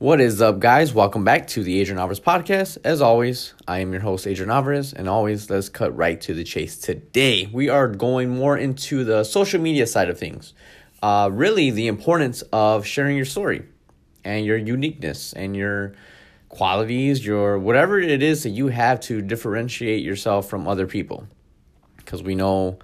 What is up, guys? Welcome back to the Adrian Alvarez podcast. As always, I am your host, Adrian Alvarez, and always let's cut right to the chase. Today, we are going more into the social media side of things. Uh, really, the importance of sharing your story and your uniqueness and your qualities, your whatever it is that you have to differentiate yourself from other people. Because we know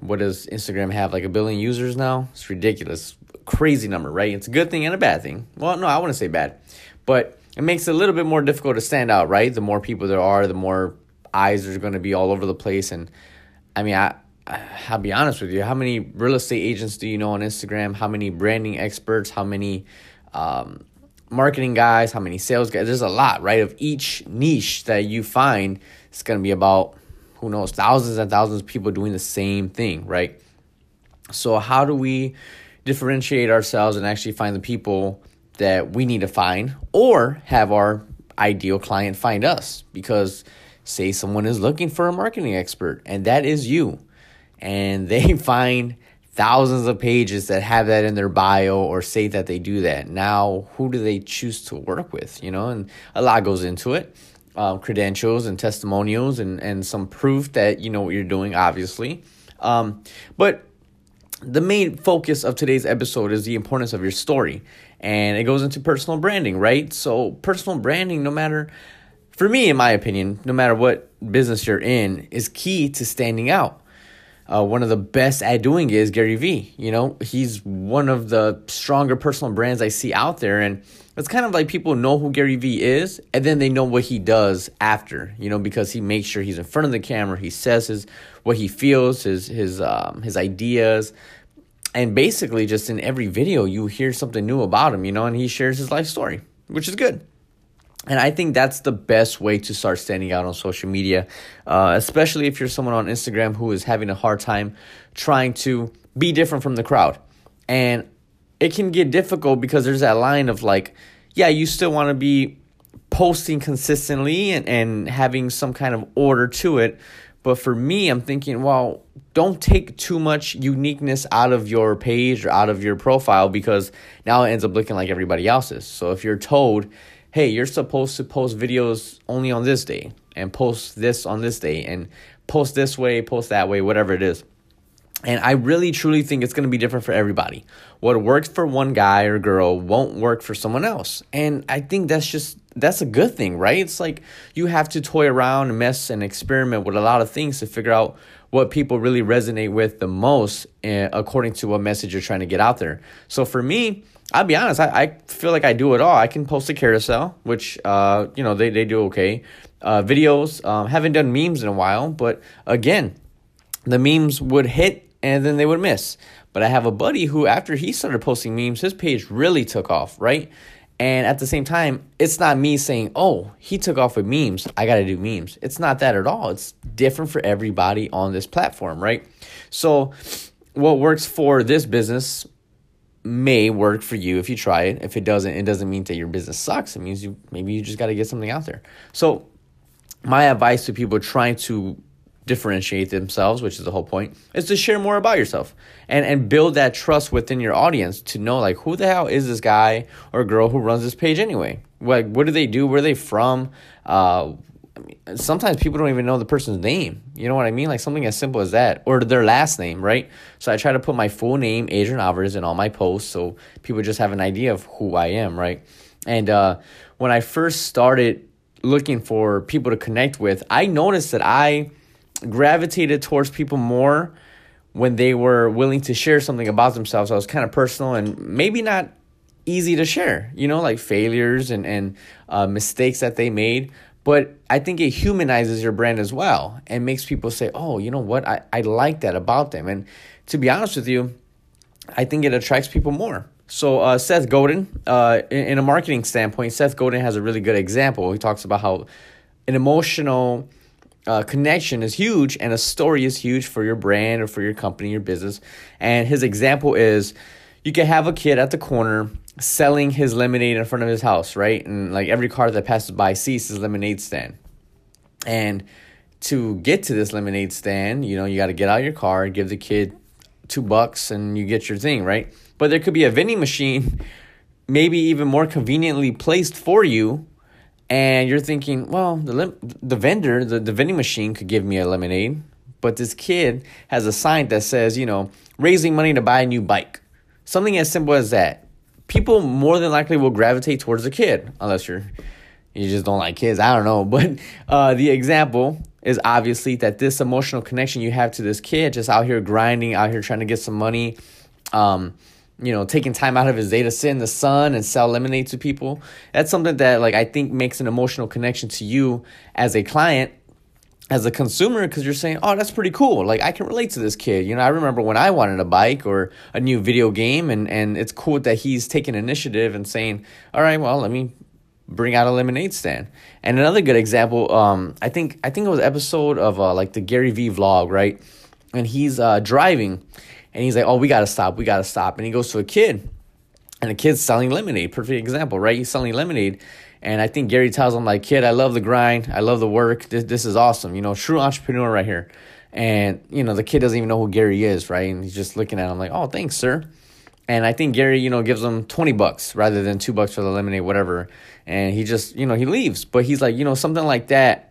what does Instagram have like a billion users now? It's ridiculous crazy number, right? It's a good thing and a bad thing. Well, no, I want to say bad, but it makes it a little bit more difficult to stand out, right? The more people there are, the more eyes are going to be all over the place. And I mean, I, I'll be honest with you. How many real estate agents do you know on Instagram? How many branding experts? How many um, marketing guys? How many sales guys? There's a lot, right? Of each niche that you find, it's going to be about who knows thousands and thousands of people doing the same thing, right? So how do we differentiate ourselves and actually find the people that we need to find or have our ideal client find us because say someone is looking for a marketing expert and that is you. And they find thousands of pages that have that in their bio or say that they do that. Now who do they choose to work with you know? And a lot goes into it. Um, credentials and testimonials and, and some proof that you know what you're doing obviously. Um, but the main focus of today's episode is the importance of your story and it goes into personal branding right? So personal branding no matter for me in my opinion no matter what business you're in is key to standing out. Uh, one of the best at doing is gary vee you know? He's one of the stronger personal brands i see out there and it's kind of like people know who Gary Vee is, and then they know what he does after, you know, because he makes sure he's in front of the camera. He says his what he feels, his his um, his ideas, and basically just in every video you hear something new about him, you know, and he shares his life story, which is good. And I think that's the best way to start standing out on social media, uh, especially if you're someone on Instagram who is having a hard time trying to be different from the crowd. And it can get difficult because there's that line of like, yeah, you still want to be posting consistently and, and having some kind of order to it. But for me, I'm thinking, well, don't take too much uniqueness out of your page or out of your profile because now it ends up looking like everybody else's. So if you're told, hey, you're supposed to post videos only on this day and post this on this day and post this way, post that way, whatever it is and I really truly think it's to be different for everybody. What works for one guy or girl won't work for someone else. And I think that's just that's a good thing, right? It's like you have to toy around and mess and experiment with a lot of things to figure out what people really resonate with the most uh, according to what message you're trying to get out there. So for me, I'll be honest, I, I feel like I do it all. I can post a carousel, which uh, you know, they, they do okay. Uh, videos, um, haven't done memes in a while, but again, the memes would hit and then they would miss. But I have a buddy who, after he started posting memes, his page really took off, right? And at the same time, it's not me saying, oh, he took off with memes. I got to do memes. It's not that at all. It's different for everybody on this platform, right? So, what works for this business may work for you if you try it. If it doesn't, it doesn't mean that your business sucks. It means you maybe you just got to get something out there. So, my advice to people trying to differentiate themselves, which is the whole point, is to share more about yourself and and build that trust within your audience to know like who the hell is this guy or girl who runs this page anyway? Like what do they do? Where are they from? Uh, sometimes people don't even know the person's name. You know what I mean? Like something as simple as that, or their last name, right? So I try to put my full name, Adrian Alvarez, in all my posts, so people just have an idea of who I am, right? And uh, when I first started looking for people to connect with, I noticed that I gravitated towards people more when they were willing to share something about themselves. I was kind of personal and maybe not easy to share, you know, like failures and, and uh, mistakes that they made. But I think it humanizes your brand as well and makes people say, oh, you know what? I, I like that about them. And to be honest with you, I think it attracts people more. So uh, Seth Godin, uh, in, in a marketing standpoint, Seth Godin has a really good example. He talks about how an emotional uh, connection is huge and a story is huge for your brand or for your company, your business. And his example is you can have a kid at the corner selling his lemonade in front of his house, right? And like every car that passes by sees his lemonade stand. And to get to this lemonade stand, you know, you got to get out of your car, give the kid two bucks, and you get your thing, right? But there could be a vending machine maybe even more conveniently placed for you and you're thinking well the lim- the vendor the, the vending machine could give me a lemonade but this kid has a sign that says you know raising money to buy a new bike. Something as simple as that. People more than likely will gravitate towards the kid unless you're you just don't like kids. I don't know. But uh, the example is obviously that this emotional connection you have to this kid just out here grinding out here trying to get some money um, you know, taking time out of his day to sit in the sun and sell lemonade to people. That's something that like I think makes an emotional connection to you as a client, as a consumer, because you're saying, oh, that's pretty cool. Like I can relate to this kid. You know, I remember when I wanted a bike or a new video game, and and it's cool that he's taking initiative and saying, all right, well, let me bring out a lemonade stand. And another good example, um, I think I think it was episode of uh, like the Gary Vee vlog, right? And he's uh, driving and he's like, "Oh, we gotta stop. We gotta stop." And he goes to a kid, and the kid's selling lemonade. Perfect example, right? He's selling lemonade, and I think Gary tells him like, "Kid, I love the grind. I love the work. This this is awesome. You know, true entrepreneur right here." And you know, the kid doesn't even know who Gary is, right? And he's just looking at him like, "Oh, thanks, sir." And I think Gary, you know, gives him 20 bucks rather than two bucks for the lemonade, whatever. And he just, you know, he leaves. But he's like, you know, something like that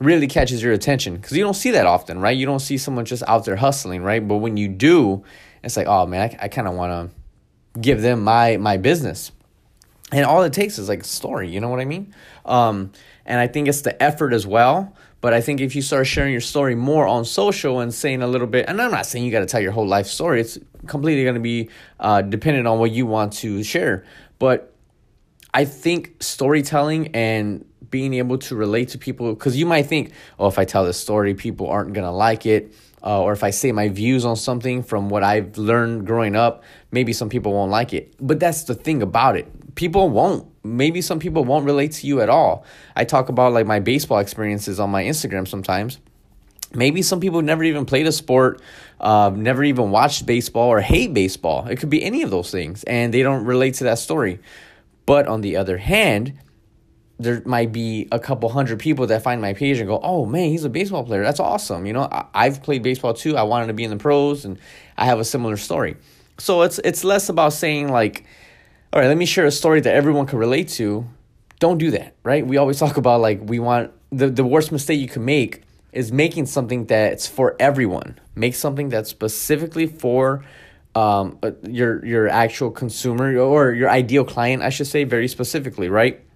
really catches your attention because you don't see that often, right? You don't see someone just out there hustling, right? But when you do, it's like, oh man, I, I kind of want to give them my my business, and all it takes is like a story. You know what I mean? Um, and I think it's the effort as well. But I think if you start sharing your story more on social and saying a little bit, and I'm not saying you got to tell your whole life story. It's completely going to be uh, dependent on what you want to share. But I think storytelling and being able to relate to people because you might think oh if i tell this story people aren't going to like it uh, or if i say my views on something from what i've learned growing up maybe some people won't like it. But that's the thing about it. People won't. Maybe some people won't relate to you at all. I talk about like my baseball experiences on my instagram sometimes. Maybe some people never even played a sport uh, never even watched baseball or hate baseball. It could be any of those things and they don't relate to that story but on the other hand there might be a couple hundred people that find my page and go, "Oh man, he's a baseball player. That's awesome." You know, I, have played baseball too. I wanted to be in the pros, and I have a similar story. So it's it's less about saying like, "All right, let me share a story that everyone can relate to." Don't do that, right? We always talk about like we want the the worst mistake you can make is making something that's for everyone. Make something that's specifically for um, uh, your your actual consumer or your ideal client, I should say, very specifically, right?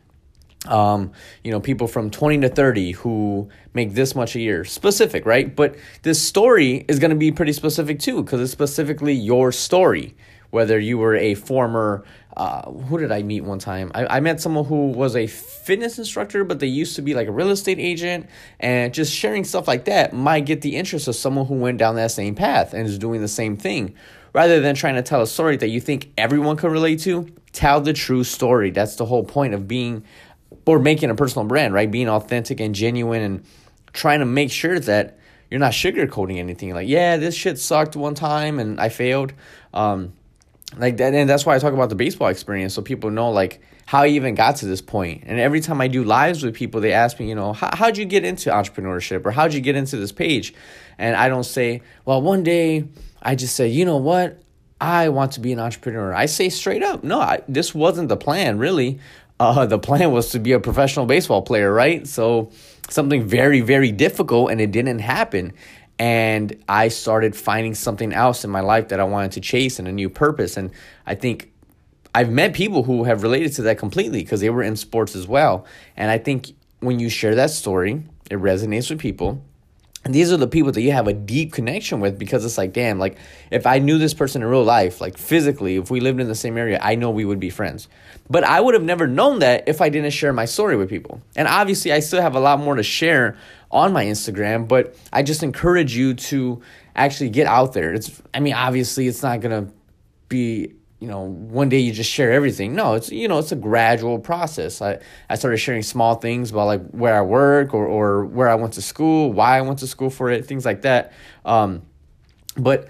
um, you know, people from 20 to 30 who make this much a year. Specific, right? But this story is going to be pretty specific too, because it's specifically your story. Whether you were a former, uh, who did I meet one time? I, I met someone who was a fitness instructor, but they used to be like a real estate agent. And just sharing stuff like that might get the interest of someone who went down that same path and is doing the same thing. Rather than trying to tell a story that you think everyone can relate to, tell the true story. That's the whole point of being or making a personal brand, right? Being authentic and genuine and trying to make sure that you're not sugarcoating anything. Like, yeah, this shit sucked one time and I failed. Um, like that, and that's why I talk about the baseball experience, so people know like how I even got to this point. And every time I do lives with people, they ask me, you know, how how'd you get into entrepreneurship or how'd you get into this page? And I don't say, well, one day I just say, you know what, I want to be an entrepreneur. I say straight up, no, I, this wasn't the plan really uh, the plan was to be a professional baseball player, right? So something very, very difficult, and it didn't happen. And I started finding something else in my life that I wanted to chase and a new purpose. And I think I've met people who have related to that completely because they were in sports as well. And I think when you share that story, it resonates with people. And these are the people that you have a deep connection with because it's like, damn, like if I knew this person in real life, like physically, if we lived in the same area, I know we would be friends. But I would have never known that if I didn't share my story with people. And obviously, I still have a lot more to share on my Instagram, but I just encourage you to actually get out there. It's, I mean, obviously, it's not going to be you know one day you just share everything. No it's you know it's a gradual process. I i started sharing small things about like where i work or or where i went to school why i went to school for it things like that. Um but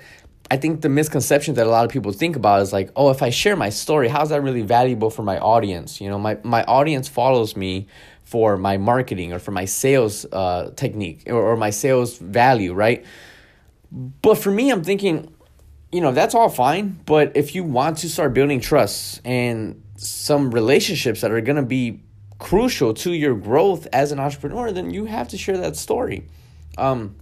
i think the misconception that a lot of people think about is like oh if i share my story how's that really valuable for my audience? You know my my audience follows me for my marketing or for my sales uh technique or, or my sales value right? But for me i'm thinking you know, that's all fine. But if you want to start building trust and some relationships that are going to be crucial to your growth as an entrepreneur, then you have to share that story. Um,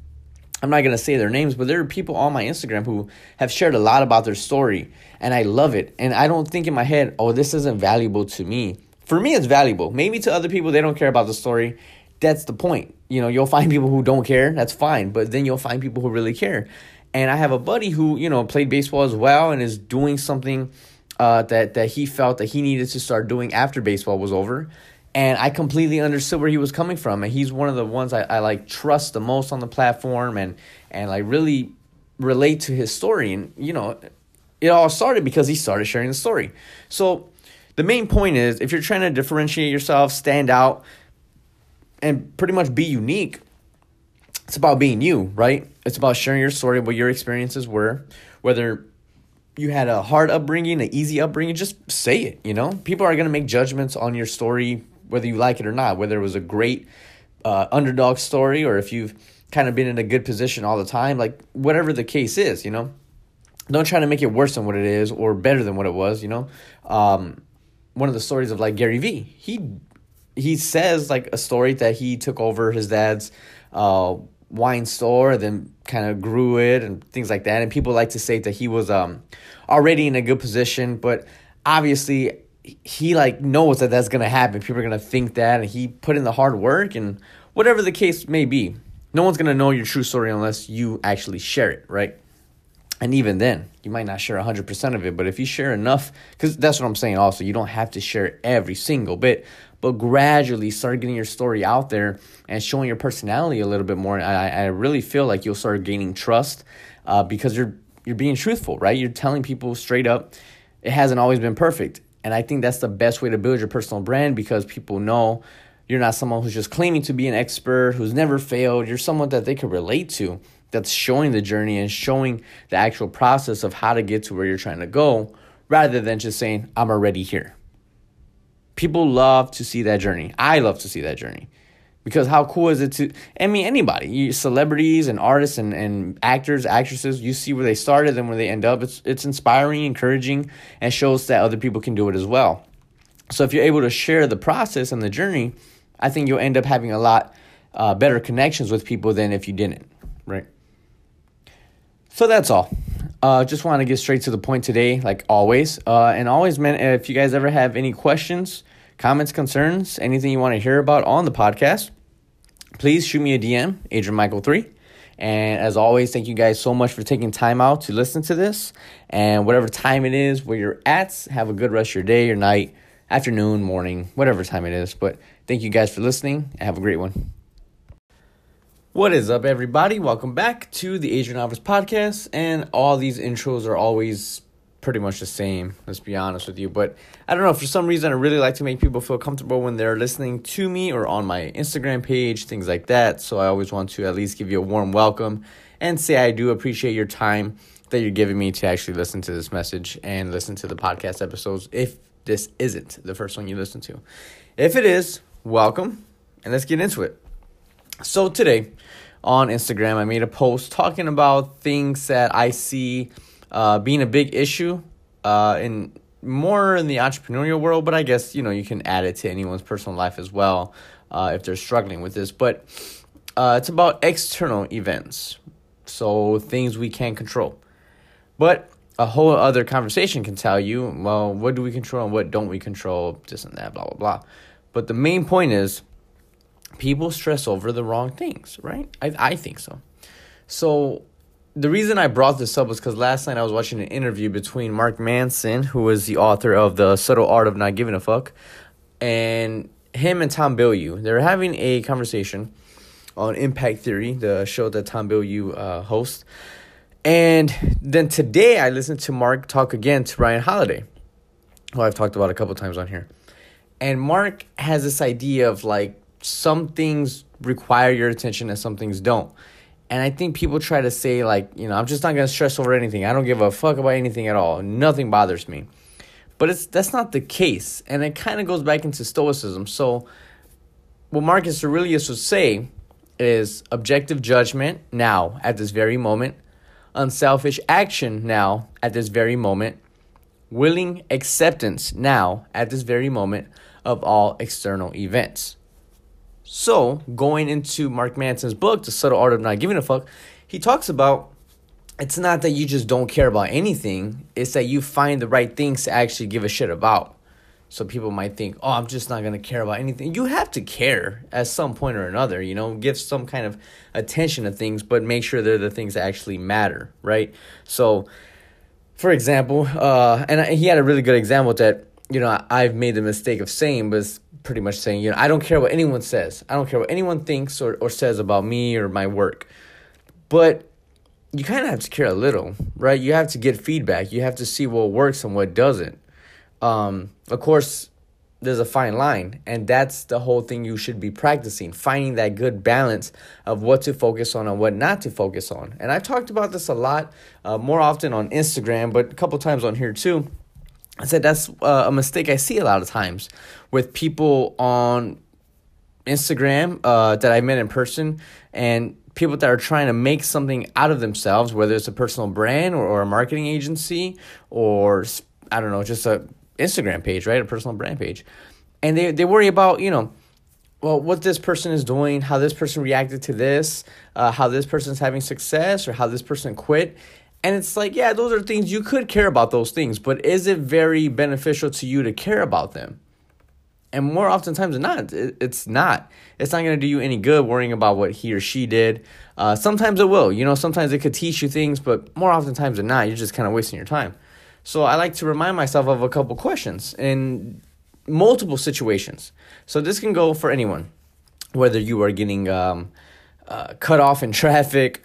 I'm not going to say their names, but there are people on my Instagram who have shared a lot about their story, and I love it. And I don't think in my head, oh, this isn't valuable to me. For me, it's valuable. Maybe to other people, they don't care about the story. That's the point. You know, you'll find people who don't care, that's fine, but then you'll find people who really care. And I have a buddy who, you know, played baseball as well and is doing something uh, that, that he felt that he needed to start doing after baseball was over and I completely understood where he was coming from. And he's one of the ones I, I like trust the most on the platform and and like really relate to his story. And you know, it all started because he started sharing the story. So the main point is if you're trying to differentiate yourself, stand out, and pretty much be unique, it's about being you, right? It's about sharing your story, what your experiences were, whether you had a hard upbringing, an easy upbringing, just say it, you know? People are going to make judgments on your story whether you like it or not, whether it was a great uh, underdog story or if you've kind of been in a good position all the time, like whatever the case is, you know. Don't try to make it worse than what it is or better than what it was, you know. Um, one of the stories of like Gary Vee, he he says like a story that he took over his dad's uh, wine store, and then kind of grew it and things like that. And people like to say that he was um, already in a good position, but obviously he like knows that that's gonna happen. People are gonna think that, and he put in the hard work, and whatever the case may be, no one's gonna know your true story unless you actually share it, right? And even then, you might not share 100% of it, but if you share enough, because that's what I'm saying also, you don't have to share every single bit, but gradually start getting your story out there and showing your personality a little bit more. I, I really feel like you'll start gaining trust uh, because you're you're being truthful, right? You're telling people straight up, it hasn't always been perfect. And I think that's the best way to build your personal brand because people know you're not someone who's just claiming to be an expert, who's never failed. You're someone that they could relate to, that's showing the journey and showing the actual process of how to get to where you're trying to go rather than just saying, I'm already here. People love to see that journey. I love to see that journey because how cool is it to i mean anybody you, celebrities and artists and, and actors actresses you see where they started and where they end up it's it's inspiring encouraging and shows that other people can do it as well so if you're able to share the process and the journey i think you'll end up having a lot uh, better connections with people than if you didn't right so that's all uh, just want to get straight to the point today like always uh, and always man if you guys ever have any questions comments concerns anything you want to hear about on the podcast please shoot me a DM, Adrian Michael 3. And as always, thank you guys so much for taking time out to listen to this. And whatever time it is where you're at, have a good rest of your day, your night, afternoon, morning, whatever time it is. But thank you guys for listening and have a great one. What is up, everybody? Welcome back to the Adrian Alvarez podcast. And all these intros are always pretty much the same, let's be honest with you. But I don't know, for some reason, I really like to make people feel comfortable when they're listening to me or on my Instagram page, things like that. So I always want to at least give you a warm welcome and say I do appreciate your time that you're giving me to actually listen to this message and listen to the podcast episodes if this isn't the first one you listen to. If it is, welcome and let's get into it. So today on Instagram, I made a post talking about things that I see uh, being a big issue uh, in more in the entrepreneurial world, but I guess you know you can add it to anyone's personal life as well uh, if they're struggling with this. But uh, it's about external events, so things we can't control. But a whole other conversation can tell you, well, what do we control and what don't we control, this and that, blah blah blah. But the main point is, people stress over the wrong things, right? I I think so. So the reason I brought this up was because last night I was watching an interview between Mark Manson, who is the author of The Subtle Art of Not Giving a Fuck, and him and Tom Bilyeu. They were having a conversation on Impact Theory, the show that Tom Bilyeu uh, hosts. And then today I listened to Mark talk again to Ryan Holiday, who I've talked about a couple times on here. And Mark has this idea of like some things require your attention and some things don't. And I think people try to say, like, you know, I'm just not going to stress over anything. I don't give a fuck about anything at all. Nothing bothers me. But it's that's not the case. And it kind of goes back into Stoicism. So, what Marcus Aurelius would say is objective judgment now, at this very moment, unselfish action now at this very moment, willing acceptance now at this very moment of all external events. So, going into Mark Manson's book, The Subtle Art of Not Giving a Fuck, he talks about it's not that you just don't care about anything, it's that you find the right things to actually give a shit about. So people might think, oh, I'm just not to care about anything. You have to care at some point or another, you know, give some kind of attention to things, but make sure they're the things that actually matter, right? So, for example, uh, and he had a really good example that, you know, I've made the mistake of saying, but pretty much saying, you know, I don't care what anyone says. I don't care what anyone thinks or, or says about me or my work. But you kind of have to care a little, right? You have to get feedback. You have to see what works and what doesn't. Um, of course, there's a fine line, and that's the whole thing you should be practicing finding that good balance of what to focus on and what not to focus on. And I've talked about this a lot uh, more often on Instagram, but a couple times on here too. I said that's uh, a mistake I see a lot of times with people on Instagram uh, that I met in person and people that are trying to make something out of themselves, whether it's a personal brand or, or a marketing agency or I don't know, just a Instagram page, right? A personal brand page. And they, they worry about, you know, well, what this person is doing, how this person reacted to this, uh, how this person is having success, or how this person quit. And it's like, yeah, those are things you could care about those things, but is it very beneficial to you to care about them? And more oftentimes than not, it's not. It's not going to do you any good worrying about what he or she did. Uh, sometimes it will. You know, sometimes it could teach you things, but more oftentimes than not, you're just kind of wasting your time. So I like to remind myself of a couple questions in multiple situations. So this can go for anyone, whether you are getting um, uh, cut off in traffic,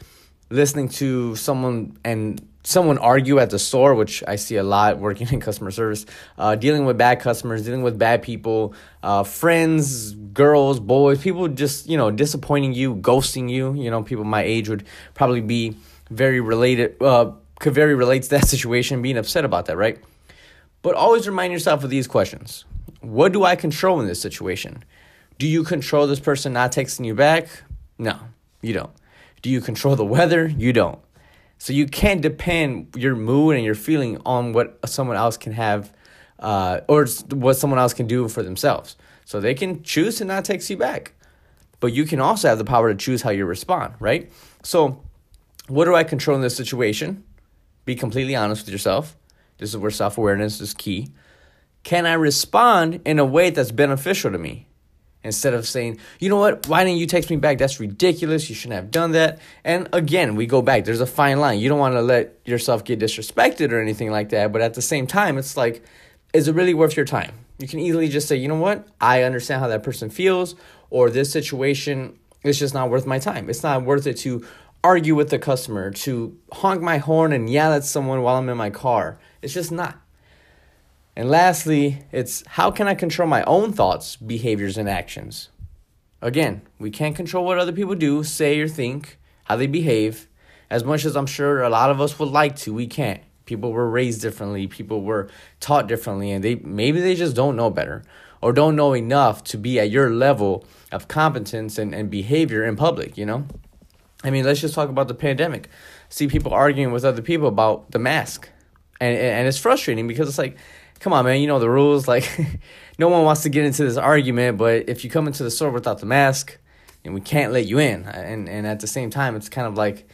listening to someone and someone argue at the store, which I see a lot working in customer service, uh, dealing with bad customers, dealing with bad people, uh, friends, girls, boys, people just, you know, disappointing you, ghosting you. You know, people my age would probably be very related, uh, could very relate to that situation, being upset about that, right? But always remind yourself of these questions What do I control in this situation? Do you control this person not texting you back? No, you don't. Do you control the weather? You don't. So you can't depend your mood and your feeling on what someone else can have uh, or what someone else can do for themselves. So they can choose to not text you back. But you can also have the power to choose how you respond, right? So, what do I control in this situation? Be completely honest with yourself. This is where self awareness is key. Can I respond in a way that's beneficial to me? Instead of saying, you know what, why didn't you text me back? That's ridiculous. You shouldn't have done that. And again, we go back. There's a fine line. You don't want to let yourself get disrespected or anything like that. But at the same time, it's like, is it really worth your time? You can easily just say, you know what, I understand how that person feels, or this situation is just not worth my time. It's not worth it to argue with the customer, to honk my horn and yell at someone while I'm in my car. It's just not. And lastly, it's how can I control my own thoughts, behaviors, and actions? Again, we can't control what other people do, say, or think, how they behave. As much as I'm sure a lot of us would like to, we can't. People were raised differently, people were taught differently, and they maybe they just don't know better or don't know enough to be at your level of competence and, and behavior in public, you know? I mean, let's just talk about the pandemic. See people arguing with other people about the mask. And, and it's frustrating because it's like, come on, man, you know the rules. Like, no one wants to get into this argument, but if you come into the store without the mask, and we can't let you in. And, and at the same time, it's kind of like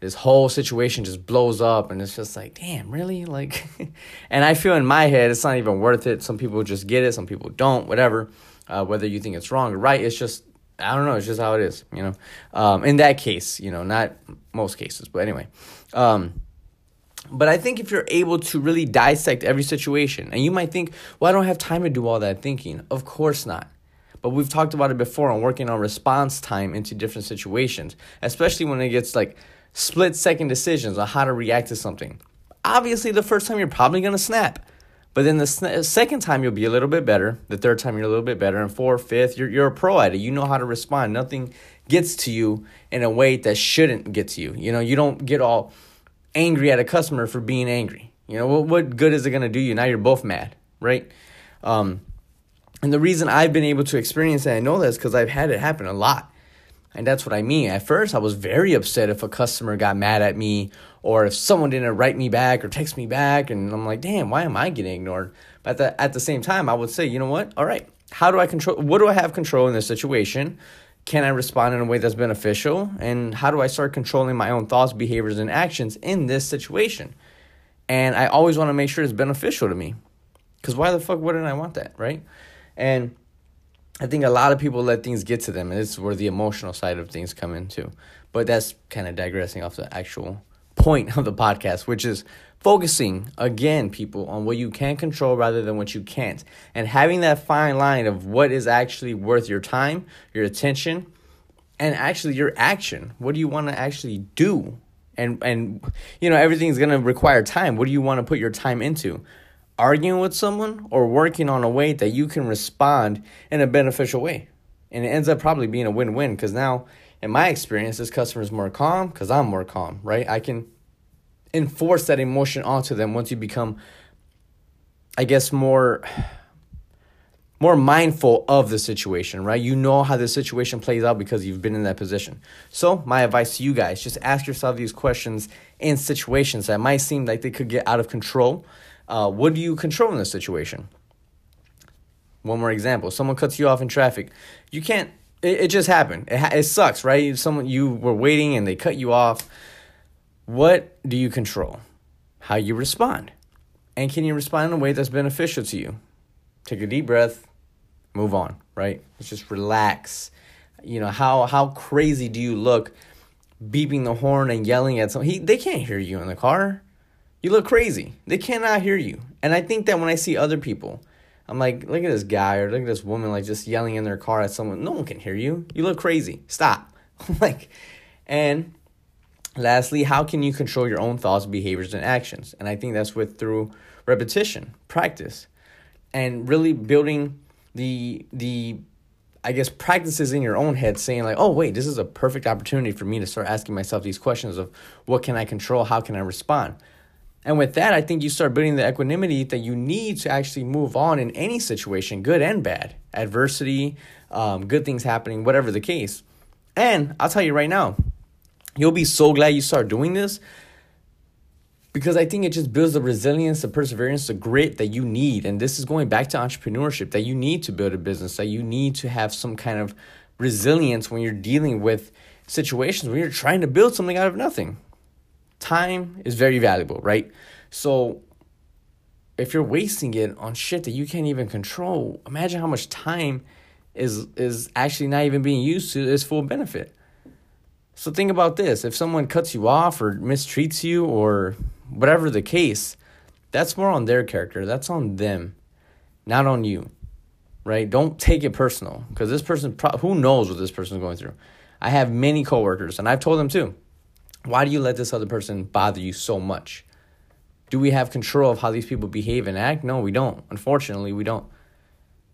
this whole situation just blows up, and it's just like, damn, really? Like, and I feel in my head, it's not even worth it. Some people just get it, some people don't, whatever. Uh, whether you think it's wrong or right, it's just I don't know. It's just how it is, you know. Um, in that case, you know, not most cases, but anyway. Um, but I think if you're able to really dissect every situation, and you might think, well, I don't have time to do all that thinking. Of course not. But we've talked about it before on working on response time into different situations, especially when it gets like split second decisions on how to react to something. Obviously, the first time you're probably to snap. But then the second time you'll be a little bit better. The third time you're a little bit better, and fourth, fifth, you're you're a pro at it. You know how to respond. Nothing gets to you in a way that shouldn't get to you. You know, you don't get all angry at a customer for being angry. You know, what what good is it gonna do you? Now you're both mad, right? Um, and the reason I've been able to experience that I know that is because I've had it happen a lot. And that's what I mean. At first, I was very upset if a customer got mad at me or if someone didn't write me back or text me back. And I'm like, damn, why am I getting ignored? But at the, at the same time, I would say, you know what? All right, how do I control? What do I have control in this situation? Can I respond in a way that's beneficial? And how do I start controlling my own thoughts, behaviors, and actions in this situation? And I always want to make sure it's beneficial to me. Because why the fuck wouldn't I want that, right? And I think a lot of people let things get to them, and this is where the emotional side of things come into. But that's kind of digressing off the actual point of the podcast, which is focusing again, people, on what you can control rather than what you can't, and having that fine line of what is actually worth your time, your attention, and actually your action. What do you want to actually do? And and you know everything's gonna require time. What do you want to put your time into? arguing with someone or working on a way that you can respond in a beneficial way. And it ends up probably being a win win because now, in my experience, this customer is more calm because I'm more calm, right? I can enforce that emotion onto them once you become, I guess, more. More mindful of the situation, right? You know how the situation plays out because you've been in that position. So, my advice to you guys just ask yourself these questions in situations that might seem like they could get out of control uh, what do you control in this situation? One more example: someone cuts you off in traffic. You can't. It, it just happened. It, it sucks, right? Someone you were waiting and they cut you off. What do you control? How you respond, and can you respond in a way that's beneficial to you? Take a deep breath, move on. Right? Let's just relax. You know how how crazy do you look? beeping the horn and yelling at someone. He, they can't hear you in the car. You look crazy. They cannot hear you. And I think that when I see other people, I'm like, look at this guy or look at this woman like just yelling in their car at someone. No one can hear you. You look crazy. Stop. like, and lastly, how can you control your own thoughts, behaviors, and actions? And I think that's with through repetition, practice, and really building the the I guess practices in your own head saying like, oh wait, this is a perfect opportunity for me to start asking myself these questions of what can I control, how can I respond? And with that, I think you start building the equanimity that you need to actually move on in any situation, good and bad, adversity, um, good things happening, whatever the case. And I'll tell you right now, you'll be so glad you start doing this because I think it just builds the resilience, the perseverance, the grit that you need. And this is going back to entrepreneurship that you need to build a business, that you need to have some kind of resilience when you're dealing with situations when you're trying to build something out of nothing time is very valuable, right? So if you're wasting it on shit that you can't even control, imagine how much time is is actually not even being used to its full benefit. So think about this. If someone cuts you off or mistreats you or whatever the case, that's more on their character. That's on them, not on you. Right? Don't take it personal because this person who knows what this person's going through. I have many coworkers and I've told them too. Why do you let this other person bother you so much? Do we have control of how these people behave and act? No, we don't. Unfortunately, we don't.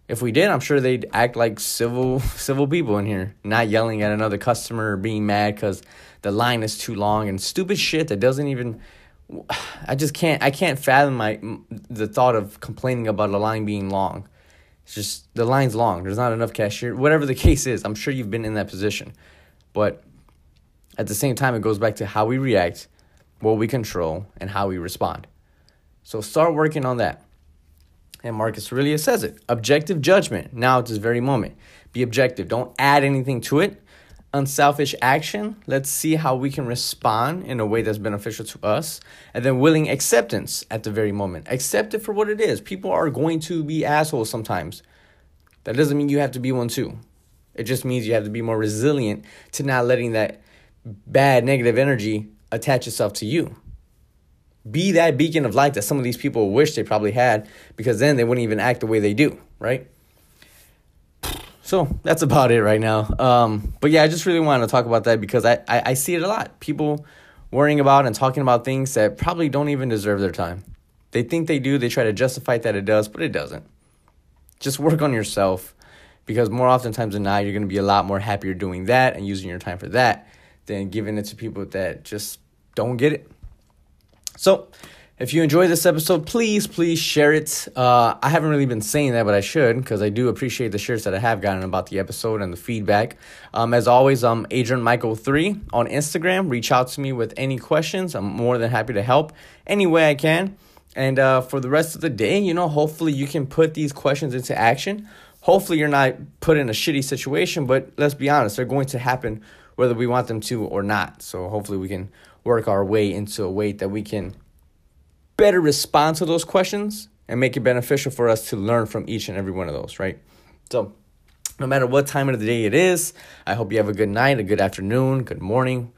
If we did, I'm sure they'd act like civil civil people in here, not yelling at another customer or being mad because the line is too long and stupid shit that doesn't even. I just can't. I can't fathom my the thought of complaining about a line being long. It's just the line's long. There's not enough cashier. Whatever the case is, I'm sure you've been in that position, but at the same time, it goes back to how we react, what we control, and how we respond. So start working on that. And Marcus Aurelius says it objective judgment now at this very moment. Be objective, don't add anything to it. Unselfish action, let's see how we can respond in a way that's beneficial to us. And then willing acceptance at the very moment. Accept it for what it is. People are going to be assholes sometimes. That doesn't mean you have to be one too. It just means you have to be more resilient to not letting that bad negative energy attach itself to you. Be that beacon of light that some of these people wish they probably had because then they wouldn't even act the way they do, right? So that's about it right now. Um, but yeah, I just really wanted to talk about that because I, I, I see it a lot. People worrying about and talking about things that probably don't even deserve their time. They think they do, they try to justify that it does, but it doesn't. Just work on yourself because more oftentimes than not, you're going to be a lot more happier doing that and using your time for that than giving it to people that just don't get it. So If you enjoyed this episode, please, please share it. Uh, I haven't really been saying that, but I should because I do appreciate the shares that I have gotten about the episode and the feedback. Um, as always, I'm Adrian Michael three on Instagram. Reach out to me with any questions. I'm more than happy to help any way I can. And uh, for the rest of the day, you know, hopefully you can put these questions into action. Hopefully you're not put in a shitty situation, but let's be honest, they're going to happen whether we want them to or not. So hopefully we can work our way into a way that we can better respond to those questions and make it beneficial for us to learn from each and every one of those, right? So, no matter what time of the day it is, I hope you have a good night, a good afternoon, good morning,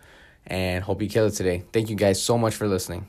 and hope you kill it today. Thank you guys so much for listening.